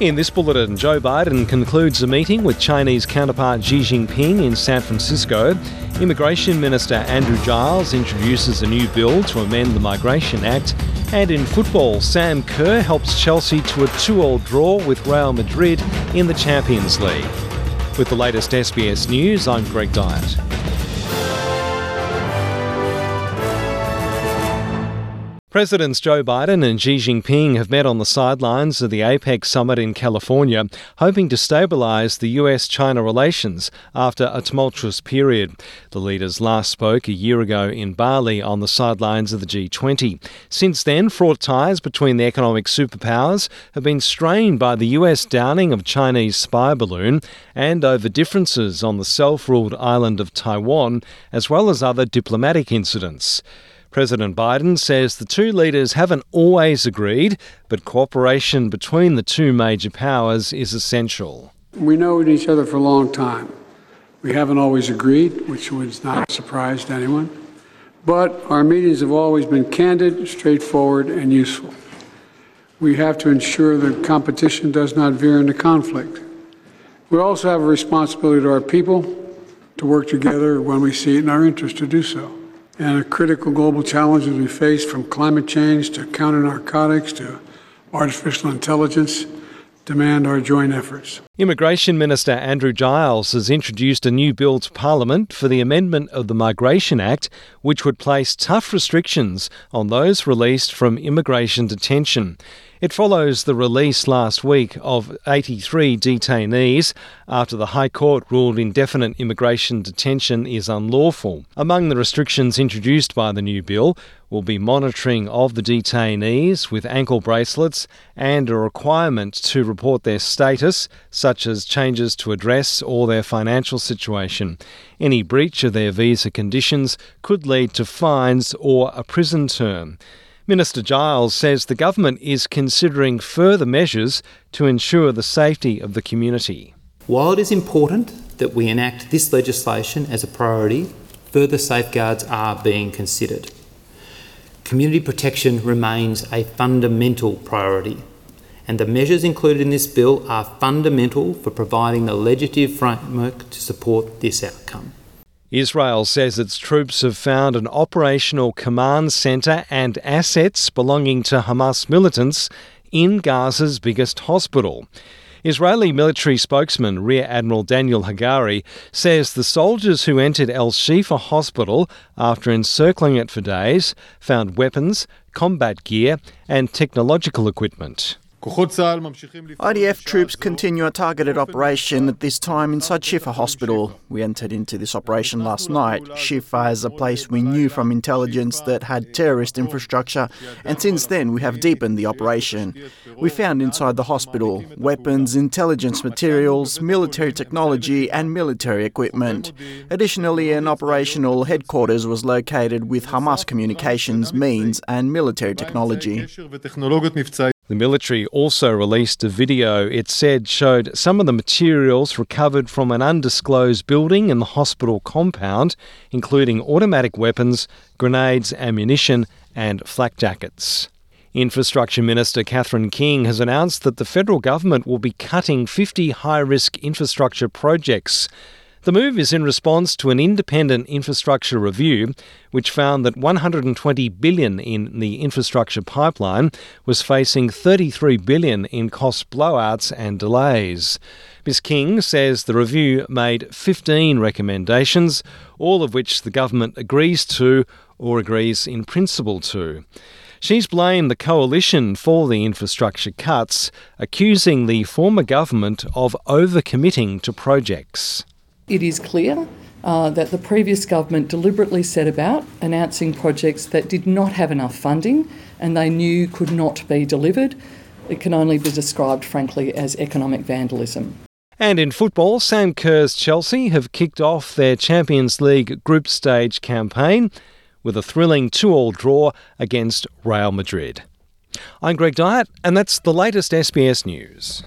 In this bulletin, Joe Biden concludes a meeting with Chinese counterpart Xi Jinping in San Francisco. Immigration Minister Andrew Giles introduces a new bill to amend the Migration Act. And in football, Sam Kerr helps Chelsea to a 2 all draw with Real Madrid in the Champions League. With the latest SBS News, I'm Greg Dyett. Presidents Joe Biden and Xi Jinping have met on the sidelines of the APEC summit in California, hoping to stabilise the US China relations after a tumultuous period. The leaders last spoke a year ago in Bali on the sidelines of the G20. Since then, fraught ties between the economic superpowers have been strained by the US downing of Chinese spy balloon and over differences on the self ruled island of Taiwan, as well as other diplomatic incidents. President Biden says the two leaders haven't always agreed, but cooperation between the two major powers is essential. We know each other for a long time. We haven't always agreed, which was not a surprise to anyone. But our meetings have always been candid, straightforward, and useful. We have to ensure that competition does not veer into conflict. We also have a responsibility to our people to work together when we see it in our interest to do so and the critical global challenges we face from climate change to counter narcotics to artificial intelligence demand our joint efforts. Immigration Minister Andrew Giles has introduced a new bill to Parliament for the amendment of the Migration Act, which would place tough restrictions on those released from immigration detention. It follows the release last week of 83 detainees after the High Court ruled indefinite immigration detention is unlawful. Among the restrictions introduced by the new bill will be monitoring of the detainees with ankle bracelets and a requirement to report their status, such as changes to address or their financial situation. Any breach of their visa conditions could lead to fines or a prison term. Minister Giles says the government is considering further measures to ensure the safety of the community. While it is important that we enact this legislation as a priority, further safeguards are being considered. Community protection remains a fundamental priority, and the measures included in this bill are fundamental for providing the legislative framework to support this outcome. Israel says its troops have found an operational command centre and assets belonging to Hamas militants in Gaza's biggest hospital. Israeli military spokesman Rear Admiral Daniel Hagari says the soldiers who entered Al Shifa hospital after encircling it for days found weapons, combat gear, and technological equipment. IDF troops continue a targeted operation at this time inside Shifa Hospital. We entered into this operation last night. Shifa is a place we knew from intelligence that had terrorist infrastructure, and since then we have deepened the operation. We found inside the hospital weapons, intelligence materials, military technology, and military equipment. Additionally, an operational headquarters was located with Hamas communications means and military technology. The military also released a video it said showed some of the materials recovered from an undisclosed building in the hospital compound, including automatic weapons, grenades, ammunition, and flak jackets. Infrastructure Minister Catherine King has announced that the federal government will be cutting 50 high risk infrastructure projects. The move is in response to an independent infrastructure review which found that 120 billion in the infrastructure pipeline was facing 33 billion in cost blowouts and delays. Ms King says the review made 15 recommendations, all of which the government agrees to or agrees in principle to. She's blamed the coalition for the infrastructure cuts, accusing the former government of overcommitting to projects. It is clear uh, that the previous government deliberately set about announcing projects that did not have enough funding and they knew could not be delivered. It can only be described, frankly, as economic vandalism. And in football, Sam Kerr's Chelsea have kicked off their Champions League group stage campaign with a thrilling 2 all draw against Real Madrid. I'm Greg Dyett, and that's the latest SBS News.